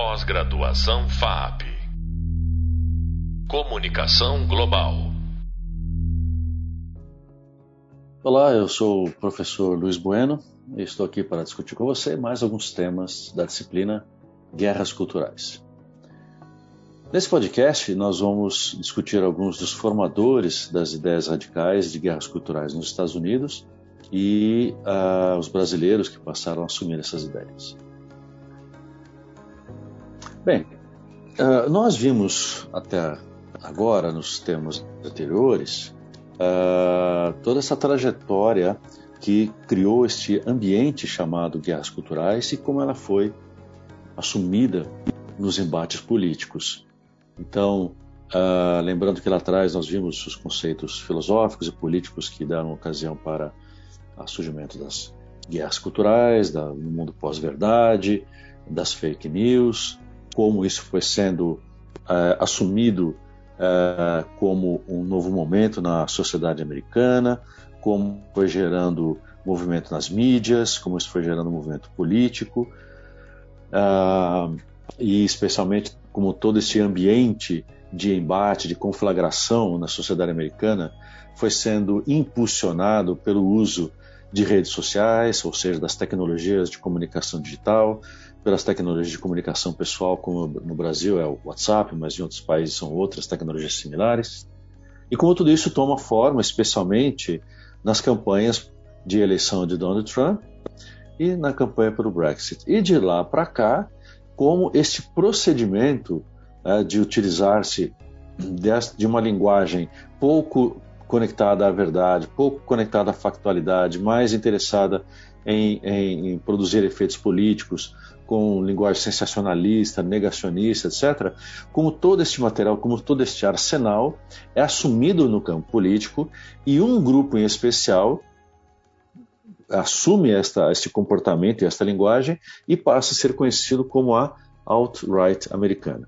Pós-graduação FAP. Comunicação Global. Olá, eu sou o professor Luiz Bueno e estou aqui para discutir com você mais alguns temas da disciplina Guerras Culturais. Nesse podcast, nós vamos discutir alguns dos formadores das ideias radicais de guerras culturais nos Estados Unidos e uh, os brasileiros que passaram a assumir essas ideias. Bem, uh, nós vimos até agora, nos temas anteriores, uh, toda essa trajetória que criou este ambiente chamado guerras culturais e como ela foi assumida nos embates políticos. Então, uh, lembrando que lá atrás nós vimos os conceitos filosóficos e políticos que deram ocasião para o surgimento das guerras culturais, da, no mundo pós-verdade, das fake news, como isso foi sendo uh, assumido uh, como um novo momento na sociedade americana, como foi gerando movimento nas mídias, como isso foi gerando movimento político, uh, e especialmente como todo esse ambiente de embate, de conflagração na sociedade americana foi sendo impulsionado pelo uso de redes sociais, ou seja, das tecnologias de comunicação digital, pelas tecnologias de comunicação pessoal, como no Brasil é o WhatsApp, mas em outros países são outras tecnologias similares. E como tudo isso toma forma, especialmente nas campanhas de eleição de Donald Trump e na campanha para o Brexit. E de lá para cá, como este procedimento é, de utilizar-se de uma linguagem pouco conectada à verdade, pouco conectada à factualidade, mais interessada em, em, em produzir efeitos políticos, com linguagem sensacionalista, negacionista, etc., como todo este material, como todo este arsenal é assumido no campo político e um grupo em especial assume esta, este comportamento e esta linguagem e passa a ser conhecido como a alt-right americana.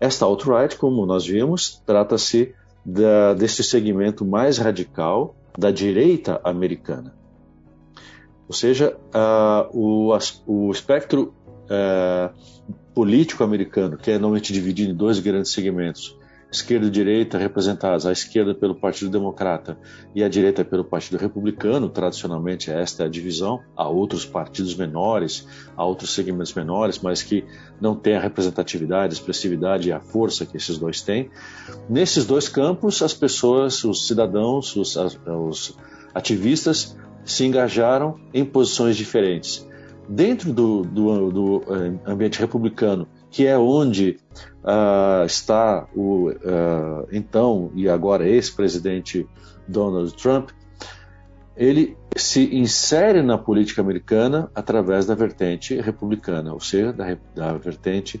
Esta alt-right, como nós vimos, trata-se deste segmento mais radical da direita americana. Ou seja, uh, o, o, espectro uh, político americano, que é normalmente dividido em dois grandes segmentos, esquerda e direita representadas, a esquerda pelo Partido Democrata e a direita pelo Partido Republicano, tradicionalmente esta é a divisão, há outros partidos menores, há outros segmentos menores, mas que não têm a representatividade, a expressividade e a força que esses dois têm. Nesses dois campos, as pessoas, os cidadãos, os, os ativistas se engajaram em posições diferentes. Dentro do, do, do eh, ambiente republicano, que é onde uh, está o uh, então e agora ex-presidente Donald Trump, ele se insere na política americana através da vertente republicana, ou seja, da, da vertente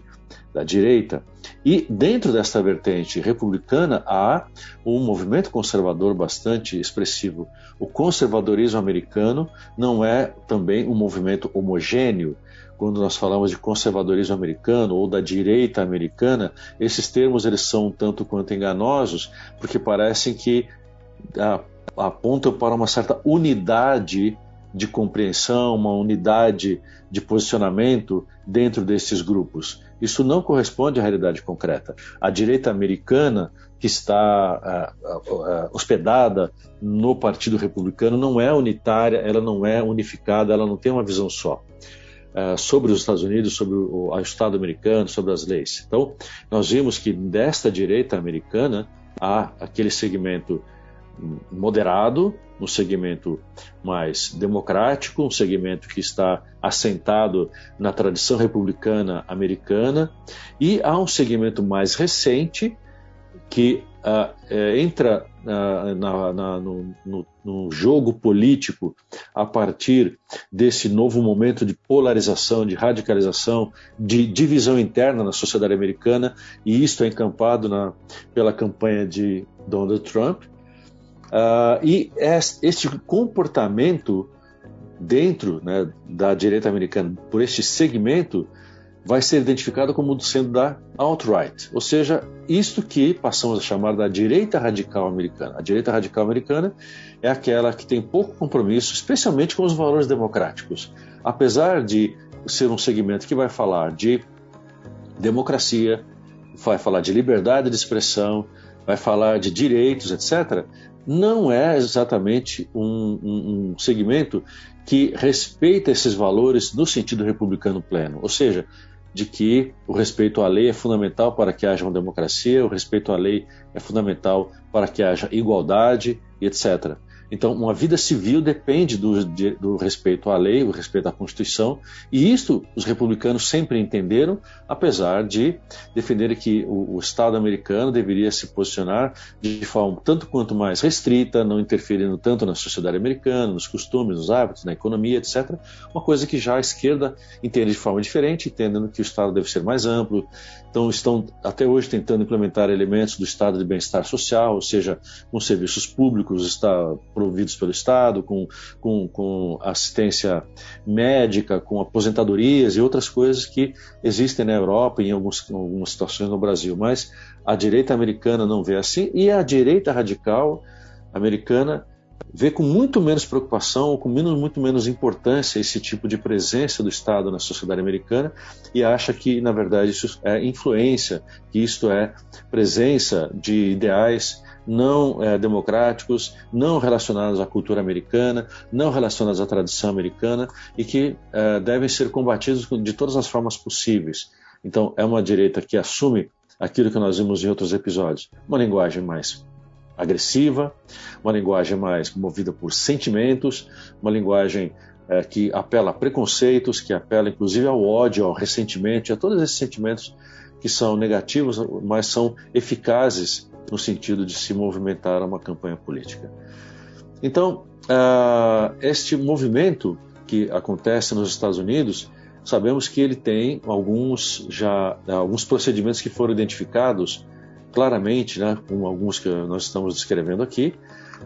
da direita. E dentro desta vertente republicana há um movimento conservador bastante expressivo. O conservadorismo americano não é também um movimento homogêneo. Quando nós falamos de conservadorismo americano ou da direita americana, esses termos eles são um tanto quanto enganosos, porque parecem que ah, apontam para uma certa unidade de compreensão, uma unidade de posicionamento dentro desses grupos. Isso não corresponde à realidade concreta. A direita americana, que está uh, uh, hospedada no Partido Republicano, não é unitária, ela não é unificada, ela não tem uma visão só. Sobre os Estados Unidos, sobre o, o Estado americano, sobre as leis. Então, nós vimos que desta direita americana há aquele segmento moderado, um segmento mais democrático, um segmento que está assentado na tradição republicana americana, e há um segmento mais recente que uh, entra uh, na, na, no, no, no, jogo político a partir desse novo momento de polarização, de radicalização, de divisão interna na sociedade americana, e isto é encampado na, pela campanha de Donald Trump. Uh, e este comportamento dentro né, da direita americana, por este segmento, vai ser identificado como sendo da alt-right, ou seja, isto que passamos a chamar da direita radical americana. A direita radical americana é aquela que tem pouco compromisso, especialmente com os valores democráticos. Apesar de ser um segmento que vai falar de democracia, vai falar de liberdade de expressão, vai falar de direitos, etc., não é exatamente um, um, um segmento que respeita esses valores no sentido republicano pleno. Ou seja, de que o respeito à lei é fundamental para que haja uma democracia, o respeito à lei é fundamental para que haja igualdade etc. Então, uma vida civil depende do, de, do, respeito à lei, do respeito à Constituição, e isto os republicanos sempre entenderam, apesar de defenderem que o, o Estado americano deveria se posicionar de forma tanto quanto mais restrita, não interferindo tanto na sociedade americana, nos costumes, nos hábitos, na economia, etc. Uma coisa que já a esquerda entende de forma diferente, entendendo que o Estado deve ser mais amplo. Então, estão até hoje tentando implementar elementos do Estado de bem-estar social, ou seja, com serviços públicos, está providos pelo Estado, com, com, com assistência médica, com aposentadorias e outras coisas que existem na Europa e em alguns, algumas situações no Brasil. Mas a direita americana não vê assim e a direita radical americana vê com muito menos preocupação, com menos, muito menos importância esse tipo de presença do Estado na sociedade americana e acha que, na verdade, isso é influência, que isto é presença de ideais não é, democráticos, não relacionados à cultura americana, não relacionados à tradição americana e que é, devem ser combatidos de todas as formas possíveis. Então, é uma direita que assume aquilo que nós vimos em outros episódios, uma linguagem mais agressiva, uma linguagem mais movida por sentimentos, uma linguagem é, que apela a preconceitos, que apela inclusive ao ódio, ao ressentimento, a todos esses sentimentos que são negativos, mas são eficazes no sentido de se movimentar a uma campanha política. Então, uh, este movimento que acontece nos Estados Unidos, sabemos que ele tem alguns já alguns procedimentos que foram identificados claramente, né, como alguns que nós estamos descrevendo aqui,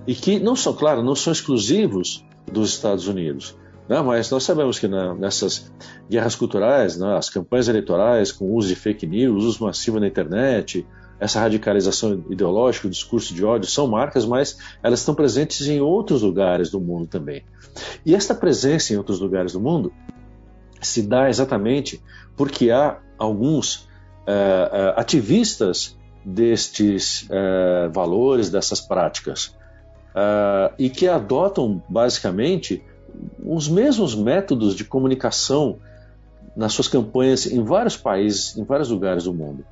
e que não são, claro, não são exclusivos dos Estados Unidos. Né, mas nós sabemos que né, nessas guerras culturais, né, as campanhas eleitorais com uso de fake news, uso massivo na internet, essa radicalização ideológica, o discurso de ódio são marcas, mas elas estão presentes em outros lugares do mundo também. E esta presença em outros lugares do mundo se dá exatamente porque há alguns uh, uh, ativistas destes uh, valores, dessas práticas, e que adotam basicamente os mesmos métodos de comunicação nas suas campanhas em vários países, em vários lugares do mundo.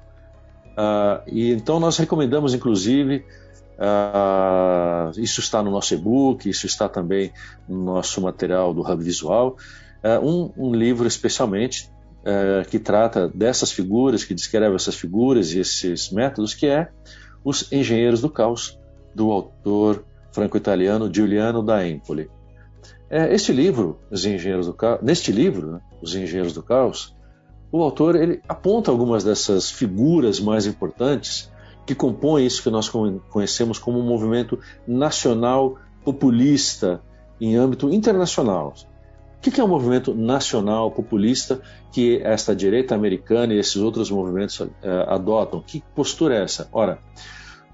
Uh, e então nós recomendamos, inclusive, uh, isso está no nosso e-book, isso está também no nosso material do Hub Visual, uh, um, um, livro especialmente que trata dessas figuras, que descreve essas figuras e esses métodos, que é Os Engenheiros do Caos, do autor franco-italiano Giuliano da Empoli. É, este livro, Os Engenheiros do Caos, neste livro, né, Os Engenheiros do Caos, o autor ele aponta algumas dessas figuras mais importantes que compõem isso que nós conhecemos como um movimento nacional populista em âmbito internacional. O que é um movimento nacional populista que esta direita americana e esses outros movimentos uh, adotam? Que postura é essa? Ora,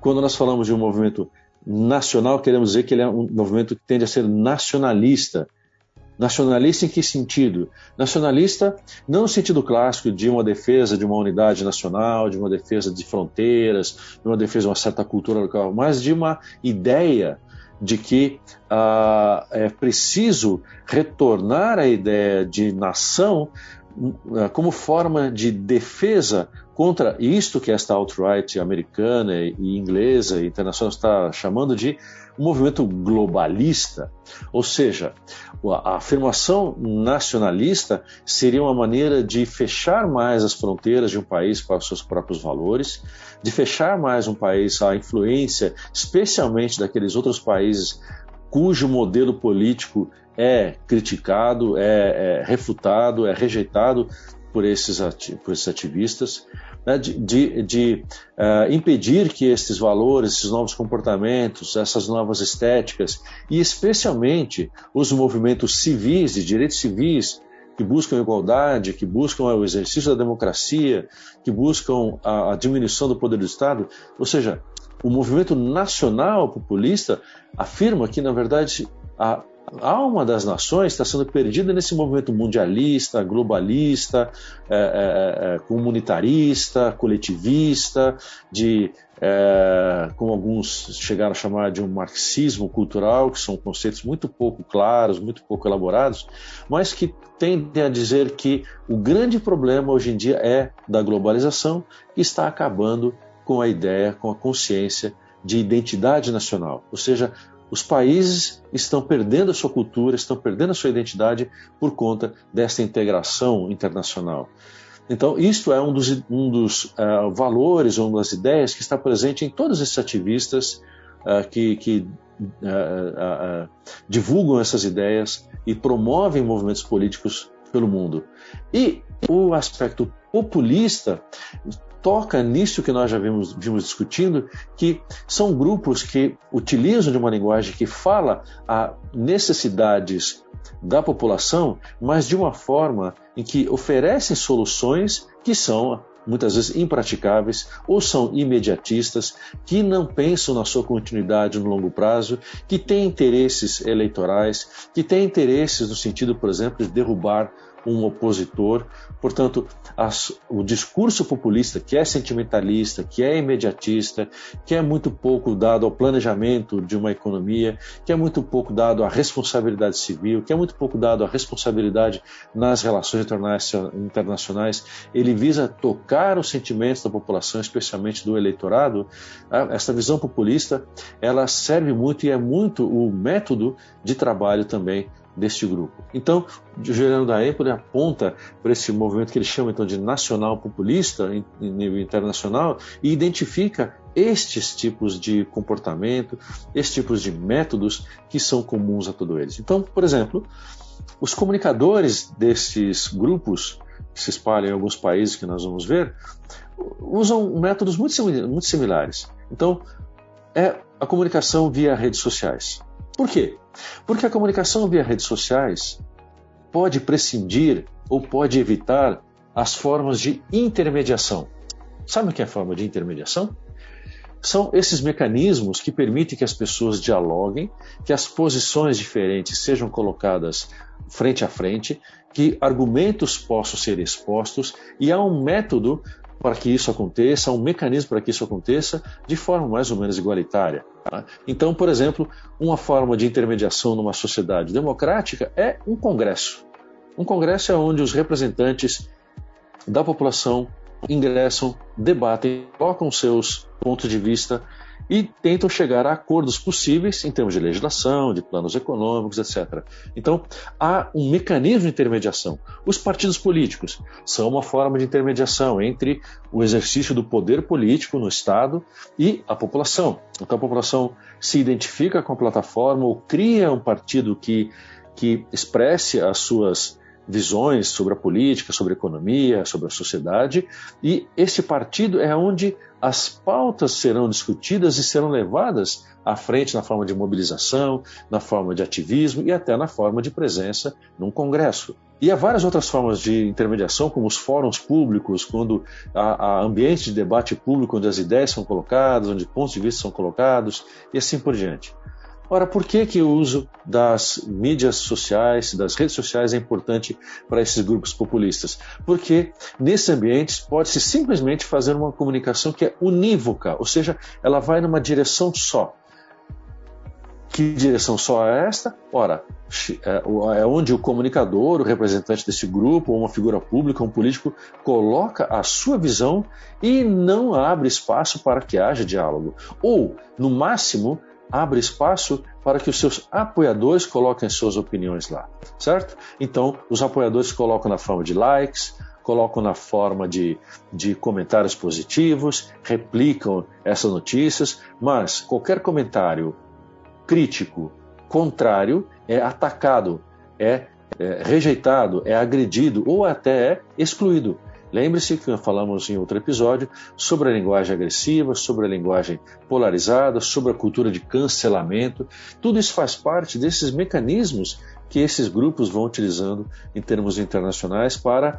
quando nós falamos de um movimento nacional, queremos dizer que ele é um movimento que tende a ser nacionalista, Nacionalista em que sentido? Nacionalista não no sentido clássico de uma defesa de uma unidade nacional, de uma defesa de fronteiras, de uma defesa de uma certa cultura local, mas de uma ideia de que ah, é preciso retornar à ideia de nação ah, como forma de defesa contra isto que esta alt-right americana e inglesa e internacional está chamando de um movimento globalista, ou seja, a afirmação nacionalista seria uma maneira de fechar mais as fronteiras de um país para os seus próprios valores, de fechar mais um país à influência, especialmente daqueles outros países cujo modelo político é criticado, é, é refutado, é rejeitado por esses, por esses ativistas né, de, de, de uh, impedir que esses valores, esses novos comportamentos, essas novas estéticas, e especialmente os movimentos civis, de direitos civis, que buscam igualdade, que buscam o exercício da democracia, que buscam a, a diminuição do poder do Estado, ou seja, o movimento nacional populista afirma que, na verdade, a a alma das nações está sendo perdida nesse movimento mundialista, globalista, é, é, é, comunitarista, coletivista, de é, como alguns chegaram a chamar de um marxismo cultural, que são conceitos muito pouco claros, muito pouco elaborados, mas que tendem a dizer que o grande problema hoje em dia é da globalização, que está acabando com a ideia, com a consciência de identidade nacional. Ou seja, os países estão perdendo a sua cultura, estão perdendo a sua identidade por conta dessa integração internacional. Então, isto é um dos, um dos uh, valores, uma das ideias que está presente em todos esses ativistas uh, que, que uh, divulgam essas ideias e promovem movimentos políticos pelo mundo. E o aspecto populista toca nisso que nós já vimos, vimos discutindo, que são grupos que utilizam de uma linguagem que fala a necessidades da população, mas de uma forma em que oferecem soluções que são muitas vezes impraticáveis ou são imediatistas, que não pensam na sua continuidade no longo prazo, que têm interesses eleitorais, que têm interesses no sentido, por exemplo, de derrubar um opositor. Portanto, as, o discurso populista, que é sentimentalista, que é imediatista, que é muito pouco dado ao planejamento de uma economia, que é muito pouco dado à responsabilidade civil, que é muito pouco dado à responsabilidade nas relações internacionais, ele visa tocar os sentimentos da população, especialmente do eleitorado. Ah, essa visão populista, ela serve muito e é muito o método de trabalho também deste grupo. Então, Juliano da Empoli aponta para esse movimento que ele chama então de nacional populista em, em nível internacional e identifica estes tipos de comportamento, estes tipos de métodos que são comuns a todos eles. Então, por exemplo, os comunicadores desses grupos que se espalham em alguns países que nós vamos ver usam métodos muito, muito similares. Então, é a comunicação via redes sociais. Por quê? Porque a comunicação via redes sociais pode prescindir ou pode evitar as formas de intermediação. Sabe o que é a forma de intermediação? São esses mecanismos que permitem que as pessoas dialoguem, que as posições diferentes sejam colocadas frente a frente, que argumentos possam ser expostos e há um método para que isso aconteça, um mecanismo para que isso aconteça de forma mais ou menos igualitária. Tá? Então, por exemplo, uma forma de intermediação numa sociedade democrática é um congresso. Um congresso é onde os representantes da população ingressam, debatem, colocam seus pontos de vista e tentam chegar a acordos possíveis em termos de legislação, de planos econômicos, etc. Então, há um mecanismo de intermediação. Os partidos políticos são uma forma de intermediação entre o exercício do poder político no Estado e a população. Então, a população se identifica com a plataforma ou cria um partido que, que expresse as suas visões sobre a política, sobre a economia, sobre a sociedade, e esse partido é onde as pautas serão discutidas e serão levadas à frente na forma de mobilização, na forma de ativismo e até na forma de presença num congresso. E há várias outras formas de intermediação, como os fóruns públicos, quando há, há ambiente de debate público onde as ideias são colocadas, onde pontos de vista são colocados e assim por diante. Ora, por que, que o uso das mídias sociais, das redes sociais é importante para esses grupos populistas? Porque nesses ambientes pode-se simplesmente fazer uma comunicação que é unívoca, ou seja, ela vai numa direção só. Que direção só é esta? Ora, é, é onde o comunicador, o representante desse grupo, ou uma figura pública, um político, coloca a sua visão e não abre espaço para que haja diálogo. Ou, no máximo, abre espaço para que os seus apoiadores coloquem suas opiniões lá, certo? Então, os apoiadores colocam na forma de likes, colocam na forma de, de comentários positivos, replicam essas notícias, mas qualquer comentário crítico, contrário, é atacado, é, é rejeitado, é agredido ou até é excluído. Lembre-se que falamos em outro episódio sobre a linguagem agressiva, sobre a linguagem polarizada, sobre a cultura de cancelamento. Tudo isso faz parte desses mecanismos que esses grupos vão utilizando em termos internacionais para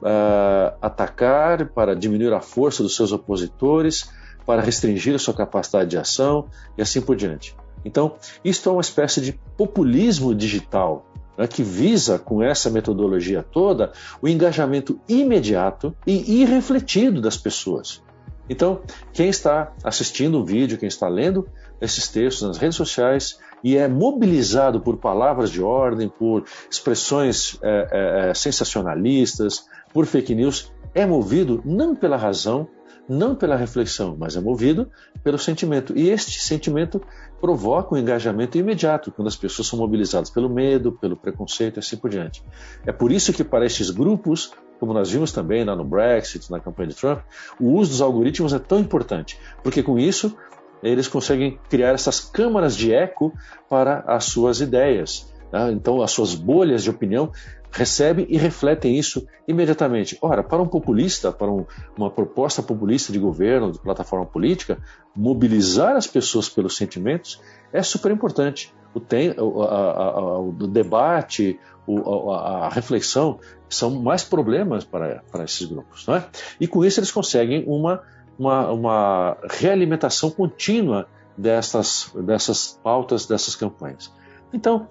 uh, atacar, para diminuir a força dos seus opositores, para restringir a sua capacidade de ação e assim por diante. Então, isto é uma espécie de populismo digital né, que visa, com essa metodologia toda, o engajamento imediato e irrefletido das pessoas. Então, quem está assistindo o vídeo, quem está lendo esses textos nas redes sociais e é mobilizado por palavras de ordem, por expressões é, é, sensacionalistas, por fake news, é movido não pela razão, não pela reflexão, mas é movido pelo sentimento. E este sentimento provoca um engajamento imediato, quando as pessoas são mobilizadas pelo medo, pelo preconceito e assim por diante. É por isso que para estes grupos, como nós vimos também lá no Brexit, na campanha de Trump, o uso dos algoritmos é tão importante, porque com isso eles conseguem criar essas câmaras de eco para as suas ideias. Né? Então, as suas bolhas de opinião recebem e refletem isso imediatamente. Ora, para um populista, para um, uma proposta populista de governo, de plataforma política, mobilizar as pessoas pelos sentimentos é super importante. O, tem, a, a, o debate, o, a, a, reflexão são mais problemas para, para esses grupos. Não é? E com isso eles conseguem uma, uma, uma realimentação contínua dessas, dessas pautas, dessas campanhas. Então,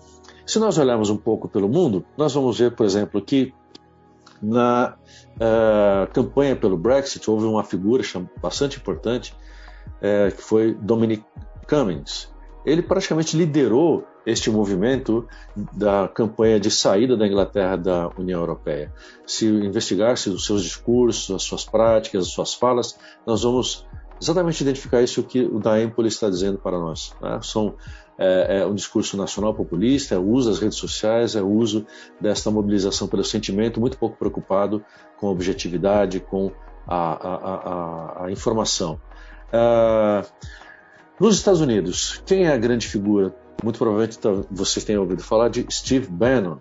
se nós olharmos um pouco pelo mundo, nós vamos ver, por exemplo, que na uh, campanha pelo Brexit houve uma figura bastante importante uh, que foi Dominic Cummings. Ele praticamente liderou este movimento da campanha de saída da Inglaterra da União Europeia. Se investigar-se os seus discursos, as suas práticas, as suas falas, nós vamos exatamente identificar isso que o da Empoli está dizendo para nós. Né? São é, é um discurso nacional populista, é o uso das redes sociais, é o uso desta mobilização pelo sentimento, muito pouco preocupado com a objetividade, com a, a, a, a informação. Uh, nos Estados Unidos, quem é a grande figura? Muito provavelmente tá, vocês tenham ouvido falar de Steve Bannon.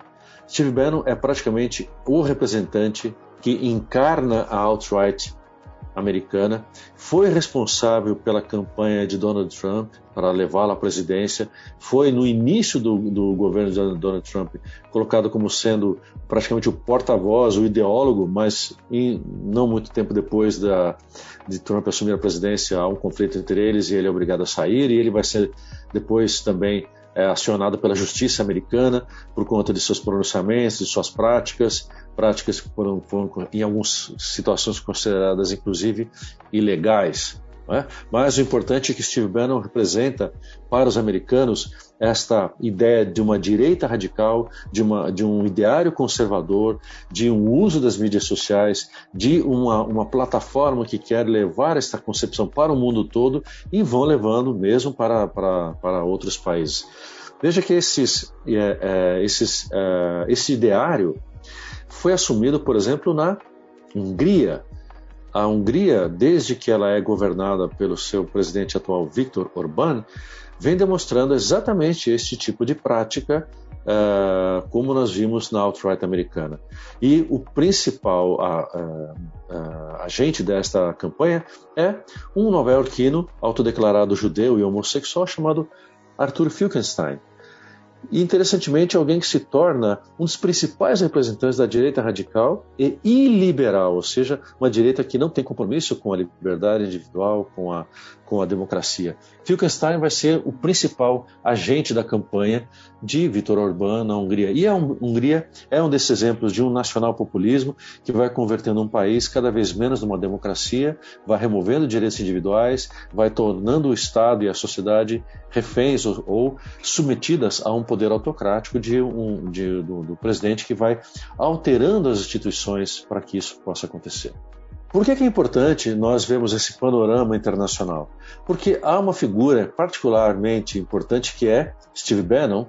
Steve Bannon é praticamente o representante que encarna a alt-right americana, foi responsável pela campanha de Donald Trump para levá-la à presidência, foi no início do, do, governo de Donald Trump colocado como sendo praticamente o porta-voz, o ideólogo, mas em, não muito tempo depois da, de Trump assumir a presidência há um conflito entre eles e ele é obrigado a sair e ele vai ser depois também é, acionado pela justiça americana por conta de seus pronunciamentos, de suas práticas, práticas que foram, foram em algumas situações consideradas inclusive ilegais. É? Mas o importante é que Steve Bannon representa para os americanos esta ideia de uma direita radical, de, uma, de um ideário conservador, de um uso das mídias sociais, de uma, uma plataforma que quer levar esta concepção para o mundo todo e vão levando mesmo para, para, para outros países. Veja que esses, é, é, esses, é, esse ideário foi assumido, por exemplo, na Hungria, a Hungria, desde que ela é governada pelo seu presidente atual Viktor Orbán, vem demonstrando exatamente este tipo de prática, uh, como nós vimos na alt-right americana. E o principal agente desta campanha é um nova-iorquino autodeclarado judeu e homossexual chamado Arthur Filkenstein. E interessantemente, alguém que se torna um dos principais representantes da direita radical e iliberal, ou seja, uma direita que não tem compromisso com a liberdade individual, com a, com a democracia. Filkenstein vai ser o principal agente da campanha de Viktor Orbán na Hungria. E a Hungria é um desses exemplos de um nacional populismo que vai convertendo um país cada vez menos numa democracia, vai removendo direitos individuais, vai tornando o Estado e a sociedade reféns ou, ou submetidas a um poder autocrático de um, de, do, do presidente que vai alterando as instituições para que isso possa acontecer. Por que, é importante nós vermos esse panorama internacional? Porque há uma figura particularmente importante que é Steve Bannon,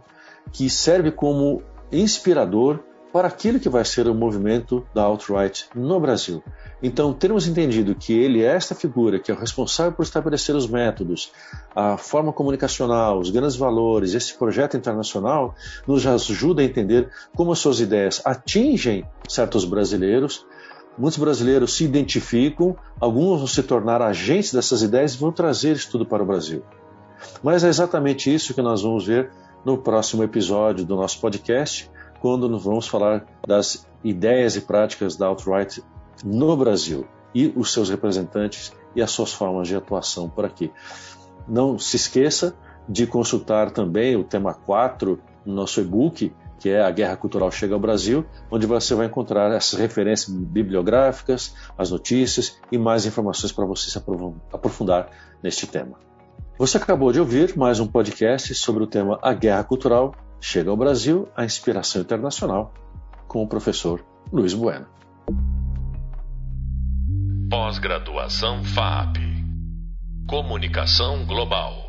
que serve como inspirador para aquilo que vai ser o movimento da alt-right no Brasil. Então, termos entendido que ele é esta figura que é o responsável por estabelecer os métodos, a forma comunicacional, os grandes valores, esse projeto internacional, nos ajuda a entender como as suas ideias atingem certos brasileiros Muitos brasileiros se identificam, alguns vão se tornar agentes dessas ideias e vão trazer isso tudo para o Brasil. Mas é exatamente isso que nós vamos ver no próximo episódio do nosso podcast, quando nós vamos falar das ideias e práticas da alt-right no Brasil e os seus representantes e as suas formas de atuação por aqui. Não se esqueça de consultar também o tema 4 no nosso e-book, que é A Guerra Cultural Chega ao Brasil, onde você vai encontrar essas referências bibliográficas, as notícias e mais informações para você se aprofundar neste tema. Você acabou de ouvir mais um podcast sobre o tema A Guerra Cultural Chega ao Brasil, a Inspiração Internacional, com o professor Luiz Bueno. Pós-graduação FAP Comunicação Global